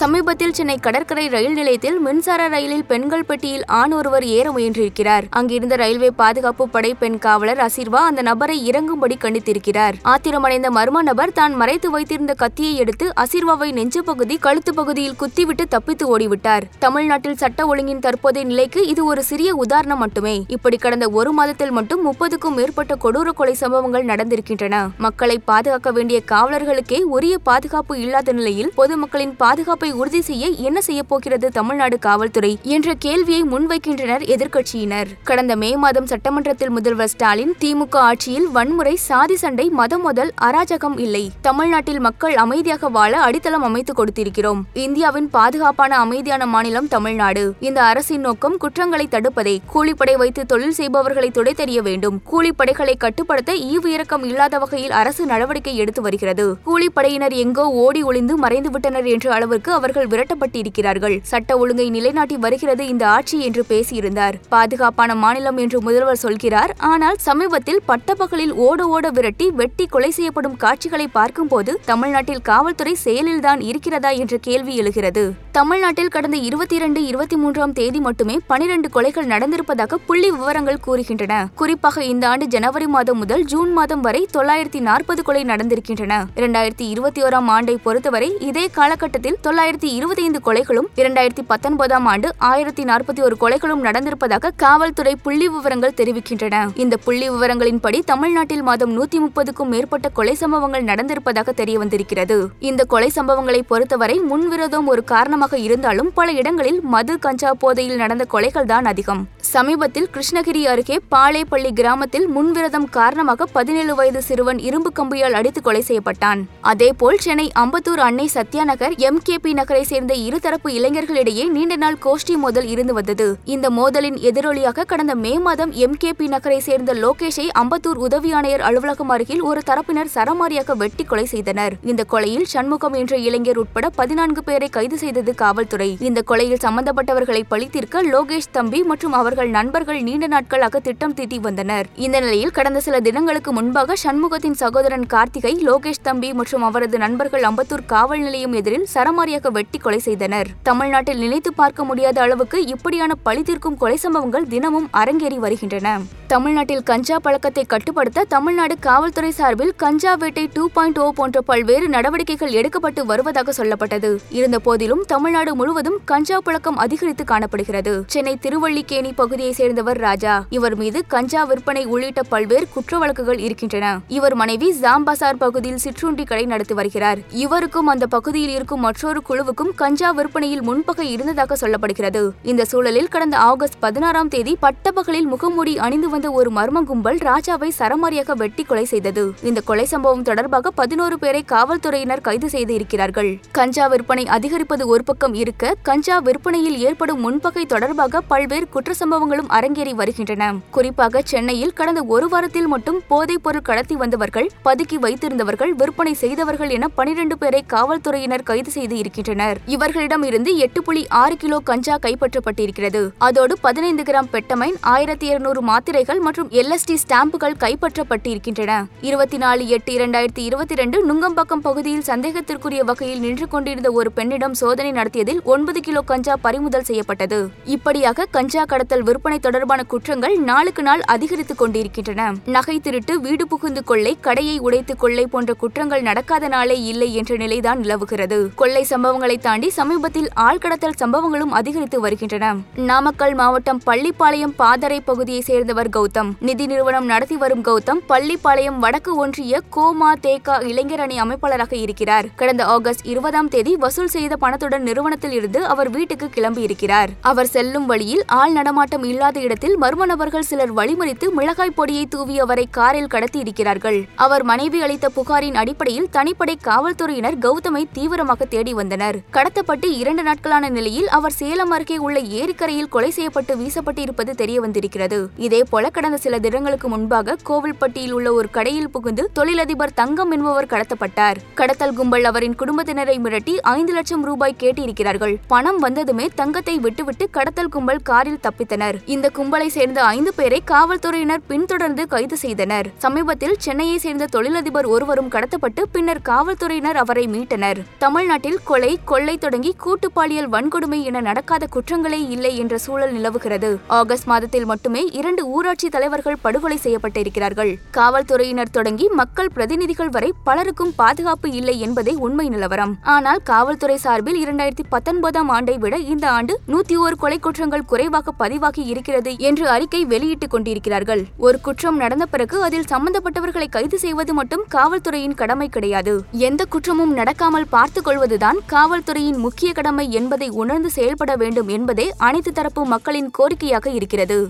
சமீபத்தில் சென்னை கடற்கரை ரயில் நிலையத்தில் மின்சார ரயிலில் பெண்கள் பெட்டியில் ஆண் ஒருவர் ஏற முயன்றிருக்கிறார். அங்கிருந்த ரயில்வே பாதுகாப்பு படை பெண் காவலர் அசிர்வா அந்த நபரை இறங்கும்படி கண்டித்திருக்கிறார். ஆத்திரமடைந்த மர்ம நபர் தான் மறைத்து வைத்திருந்த கத்தியை எடுத்து அசிர்வாவை நெஞ்சு பகுதி கழுத்து பகுதியில் குத்திவிட்டு தப்பித்து ஓடிவிட்டார். தமிழ்நாட்டில் சட்ட ஒழுங்கின் தற்போதைய நிலைக்கு இது ஒரு சிறிய உதாரணம் மட்டுமே. இப்படி கடந்த ஒரு மாதத்தில் மட்டும் முப்பதுக்கும் மேற்பட்ட கொடூர கொலை சம்பவங்கள் நடந்திருக்கின்றன. மக்களை பாதுகாக்க வேண்டிய காவலர்களுக்கே உரிய பாதுகாப்பு இல்லாத நிலையில் பொதுமக்களின் பாதுகாப்பை உறுதி செய்ய என்ன செய்ய போகிறது தமிழ்நாடு காவல்துறை என்ற கேள்வியை முன்வைக்கின்றனர் எதிர்க்கட்சியினர். கடந்த மே மாதம் சட்டமன்றத்தில் முதல்வர் ஸ்டாலின் திமுக ஆட்சியில் வன்முறை சாதி சண்டை மதம் முதல் அராஜகம் இல்லை. தமிழ்நாட்டில் மக்கள் அமைதியாக வாழ அடித்தளம் அமைத்து கொடுத்திருக்கிறோம். இந்தியாவின் பாதுகாப்பான அமைதியான மாநிலம் தமிழ்நாடு. இந்த அரசின் நோக்கம் குற்றங்களை தடுப்பதே. கூலிப்படை வைத்து தொழில் செய்பவர்களை துடைத்தறிய வேண்டும். கூலிப்படைகளை கட்டுப்படுத்த ஈவு இரக்கம் இல்லாத வகையில் அரசு நடவடிக்கை எடுத்து வருகிறது. கூலிப்படையினர் எங்கோ ஓடி ஒளிந்து மறைந்து விட்டனர் என்ற அளவிற்கு அவர்கள் விரட்டப்பட்டிருக்கிறார்கள். சட்ட ஒழுங்கை நிலைநாட்டி வருகிறது இந்த ஆட்சி என்று பேசியிருந்தார். பாதுகாப்பான மாநிலம் என்று முதல்வர் சொல்கிறார். ஆனால் சமீபத்தில் பட்டப்பகலில் ஓட ஓட விரட்டி வெட்டி கொலை செய்யப்படும் காட்சிகளை பார்க்கும்போது தமிழ்நாட்டில் காவல்துறை செயலில்தான் இருக்கிறதா என்ற கேள்வி எழுகிறது. தமிழ்நாட்டில் கடந்த இருபத்தி இரண்டு இருபத்தி மூன்றாம் தேதி மட்டுமே பனிரெண்டு கொலைகள் நடந்திருப்பதாக புள்ளி விவரங்கள் கூறுகின்றன. குறிப்பாக இந்த ஆண்டு ஜனவரி மாதம் முதல் ஜூன் மாதம் வரை தொள்ளாயிரத்தி நாற்பது கொலை நடந்திருக்கின்றன. இரண்டாயிரத்தி இருபத்தி ஓராம் ஆண்டை பொறுத்தவரை இதே காலகட்டத்தில் தொள்ளாயிரத்தி இருபத்தி ஐந்து கொலைகளும் இரண்டாயிரத்தி பத்தொன்பதாம் ஆண்டு ஆயிரத்தி நாற்பத்தி ஒரு கொலைகளும் நடந்திருப்பதாக காவல்துறை புள்ளி விவரங்கள் தெரிவிக்கின்றன. இந்த புள்ளி விவரங்களின்படி தமிழ்நாட்டில் மாதம் நூத்தி முப்பதுக்கும் மேற்பட்ட கொலை சம்பவங்கள் நடந்திருப்பதாக தெரிய வந்திருக்கிறது இந்த கொலை சம்பவங்களை பொறுத்தவரை முன்விரோதம் ஒரு காரணமாக இருந்தாலும் பல இடங்களில் மது கஞ்சா போதையில் நடந்த கொலைகள் தான் அதிகம். சமீபத்தில் கிருஷ்ணகிரி அருகே பாளைப்பள்ளி கிராமத்தில் முன்விரதம் காரணமாக பதினேழு வயது சிறுவன் இரும்பு கம்பியால் அடித்து கொலை செய்யப்பட்டான். அதேபோல் சென்னை அம்பத்தூர் அன்னை சத்யாநகர் எம் கே பி நகரை சேர்ந்த இருதரப்பு இளைஞர்களிடையே நீண்ட நாள் கோஷ்டி மோதல் இருந்து வந்தது. இந்த மோதலின் எதிரொலியாக கடந்த மே மாதம் எம்கேபி நகரை சேர்ந்த லோகேஷை அம்பத்தூர் உதவி ஆணையர் அலுவலகம் அருகில் ஒரு தரப்பினர் சரமாரியாக வெட்டி கொலை செய்தனர். இந்த கொலையில் சண்முகம் என்ற இளைஞர் உட்பட பதினான்கு பேரை கைது செய்தது காவல்துறை. இந்த கொலையில் சம்பந்தப்பட்டவர்களை பழித்திருக்க லோகேஷ் தம்பி மற்றும் அவர்கள் நண்பர்கள் நீண்ட நாட்களாக திட்டம் தீட்டி வந்தனர். இந்த நிலையில் கடந்த சில தினங்களுக்கு முன்பாக சண்முகத்தின் சகோதரன் கார்த்திகை லோகேஷ் தம்பி மற்றும் அவரது நண்பர்கள் அம்பத்தூர் காவல் நிலையம் எதிரில் சரமாரியாக வெட்டி கொலை செய்தனர். தமிழ்நாட்டில் நினைத்து பார்க்க முடியாத அளவுக்கு இப்படியான பழி தீர்க்கும் கொலை சம்பவங்கள் தினமும் அரங்கேறி வருகின்றன. தமிழ்நாட்டில் கஞ்சா பழக்கத்தை கட்டுப்படுத்த தமிழ்நாடு காவல்துறை சார்பில் கஞ்சா வேட்டை டூ பாயிண்ட் ஓ போன்ற பல்வேறு நடவடிக்கைகள் எடுக்கப்பட்டு வருவதாக சொல்லப்பட்டது. இருந்த போதிலும் தமிழ்நாடு முழுவதும் கஞ்சா பழக்கம் அதிகரித்து காணப்படுகிறது. சென்னை திருவள்ளிக்கேணி பகுதியை சேர்ந்தவர் ராஜா. இவர் மீது கஞ்சா விற்பனை உள்ளிட்ட பல்வேறு குற்ற வழக்குகள் இருக்கின்றன. இவர் மனைவி ஜாம்பசார் பகுதியில் சிற்றுண்டி கடை நடத்தி வருகிறார். இவருக்கும் அந்த பகுதியில் இருக்கும் மற்றொரு குழுவுக்கும் கஞ்சா விற்பனையில் முன்பகை இருந்ததாக சொல்லப்படுகிறது. இந்த சூழலில் கடந்த ஆகஸ்ட் பதினாறாம் தேதி பட்டப்பகலில் முகமூடி அணிந்து வந்த ஒரு மர்ம கும்பல் ராஜாவை சரமாரியாக வெட்டி கொலை செய்தது. இந்த கொலை சம்பவம் தொடர்பாக பதினோரு பேரை காவல்துறையினர் கைது செய்து இருக்கிறார்கள் கஞ்சா விற்பனை அதிகரிப்பது ஒரு பக்கம் இருக்க கஞ்சா விற்பனையில் ஏற்படும் முன்பகை தொடர்பாக பல்வேறு குற்ற சம்பவங்களும் அரங்கேறி வருகின்றன. குறிப்பாக சென்னையில் கடந்த ஒரு வாரத்தில் மட்டும் போதைப் பொருள் கடத்தி வந்தவர்கள் பதுக்கி வைத்திருந்தவர்கள் விற்பனை செய்தவர்கள் என பனிரெண்டு பேரை காவல்துறையினர் கைது செய்து இருக்கின்றனர் இவர்களிடம் இருந்து எட்டு புள்ளி ஆறு கிலோ கஞ்சா கைப்பற்றப்பட்டிருக்கிறது. அதோடு பதினைந்து கிராம் பெட்டமைன் ஆயிரத்தி இருநூறு மாத்திரைகள் மற்றும் எல்எஸ்டி ஸ்டாம்புகள் கைப்பற்றப்பட்டிருக்கின்றன. இருபத்தி நாலு எட்டு இரண்டாயிரத்தி இருபத்தி இரண்டு நுங்கம்பாக்கம் பகுதியில் சந்தேகத்திற்குரிய வகையில் நின்று கொண்டிருந்த ஒரு பெண்ணிடம் சோதனை நடத்தியதில் ஒன்பது கிலோ கஞ்சா பறிமுதல் செய்யப்பட்டது. இப்படியாக கஞ்சா கடத்தல் விற்பனை தொடர்பான குற்றங்கள் நாளுக்கு நாள் அதிகரித்துக் கொண்டிருக்கின்றன. நகை திருட்டு வீடு புகுந்து கொள்ளை கடையை உடைத்து கொள்ளை போன்ற குற்றங்கள் நடக்காத நாளே இல்லை என்ற நிலைதான் நிலவுகிறது. கொள்ளை சம்பவங்களை தாண்டி சமீபத்தில் ஆழ்கடத்தல் சம்பவங்களும் அதிகரித்து வருகின்றன. நாமக்கல் மாவட்டம் பள்ளிப்பாளையம் பாதரை பகுதியை சேர்ந்தவர் கௌதம். நிதி நிறுவனம் நடத்தி வரும் கௌதம் பள்ளிப்பாளையம் வடக்கு ஒன்றிய கோமா தேகா இளைஞர் அணி அமைப்பாளராக இருக்கிறார். கடந்த ஆகஸ்ட் இருபதாம் தேதி வசூல் செய்த பணத்துடன் நிறுவனத்தில் இருந்து அவர் வீட்டுக்கு கிளம்பி இருக்கிறார். அவர் செல்லும் வழியில் ஆள் நடமாட்டம் இல்லாத இடத்தில் மர்ம நபர்கள் சிலர் வழிமறித்து மிளகாய் பொடியை தூவி அவரை காரில் கடத்தி இருக்கிறார்கள். அவர் மனைவி அளித்த புகாரின் அடிப்படையில் தனிப்படை காவல்துறையினர் கௌதமை தீவிரமாக தேடி வந்தனர். கடத்தப்பட்டு இரண்டு நாட்களான நிலையில் அவர் சேலம் அருகே உள்ள ஏரிக்கரையில் கொலை செய்யப்பட்டு வீசப்பட்டு இருப்பது தெரிய வந்திருக்கிறது. இதேபோல கடந்த சில தினங்களுக்கு முன்பாக கோவில்பட்டியில் உள்ள ஒரு கடையில் புகுந்து தொழிலதிபர் தங்கம் என்பவர் கடத்தப்பட்டார். கடத்தல் கும்பல் அவரின் குடும்பத்தினரை மிரட்டி ஐந்து லட்சம் ரூபாய் கேட்டிருக்கிறார்கள். பணம் வந்ததுமே தங்கத்தை விட்டுவிட்டு கடத்தல் கும்பல் காரில் தப்பித்தனர். இந்த கும்பலை சேர்ந்த ஐந்து பேரை காவல்துறையினர் பின்தொடர்ந்து கைது செய்தனர். சமீபத்தில் சென்னையை சேர்ந்த தொழிலதிபர் ஒருவரும் கடத்தப்பட்டு பின்னர் காவல்துறையினர் அவரை மீட்டனர். தமிழ்நாட்டில் கொலை கொள்ளை தொடங்கி கூட்டு பாலியல் வன்கொடுமை என நடக்காத குற்றங்களே இல்லை என்ற சூழல் நிலவுகிறது. ஆகஸ்ட் மாதத்தில் மட்டுமே இரண்டு ஊராட்சி தலைவர்கள் படுகொலை செய்யப்பட்டிருக்கிறார்கள். காவல்துறையினர் தொடங்கி மக்கள் பிரதிநிதிகள் வரை பலருக்கும் பாதுகாப்பு இல்லை என்பதே உண்மை நிலவரம். ஆனால் காவல்துறை சார்பில் இரண்டாயிரத்தி பத்தொன்பதாம் ஆண்டை விட இந்த ஆண்டு நூத்தி ஓர் கொலை குற்றங்கள் குறைவாக பதிவாகி இருக்கிறது என்று அறிக்கை வெளியிட்டுக் கொண்டிருக்கிறார்கள். ஒரு குற்றம் நடந்த பிறகு அதில் சம்பந்தப்பட்டவர்களை கைது செய்வது மட்டும் காவல்துறையின் கடமை கிடையாது. எந்த குற்றமும் நடக்காமல் பார்த்துக் கொள்வதுதான் காவல்துறையின் முக்கிய கடமை என்பதை உணர்ந்து செயல்பட வேண்டும் என்பதே அனைத்து தரப்பு மக்களின் கோரிக்கையாக இருக்கிறது.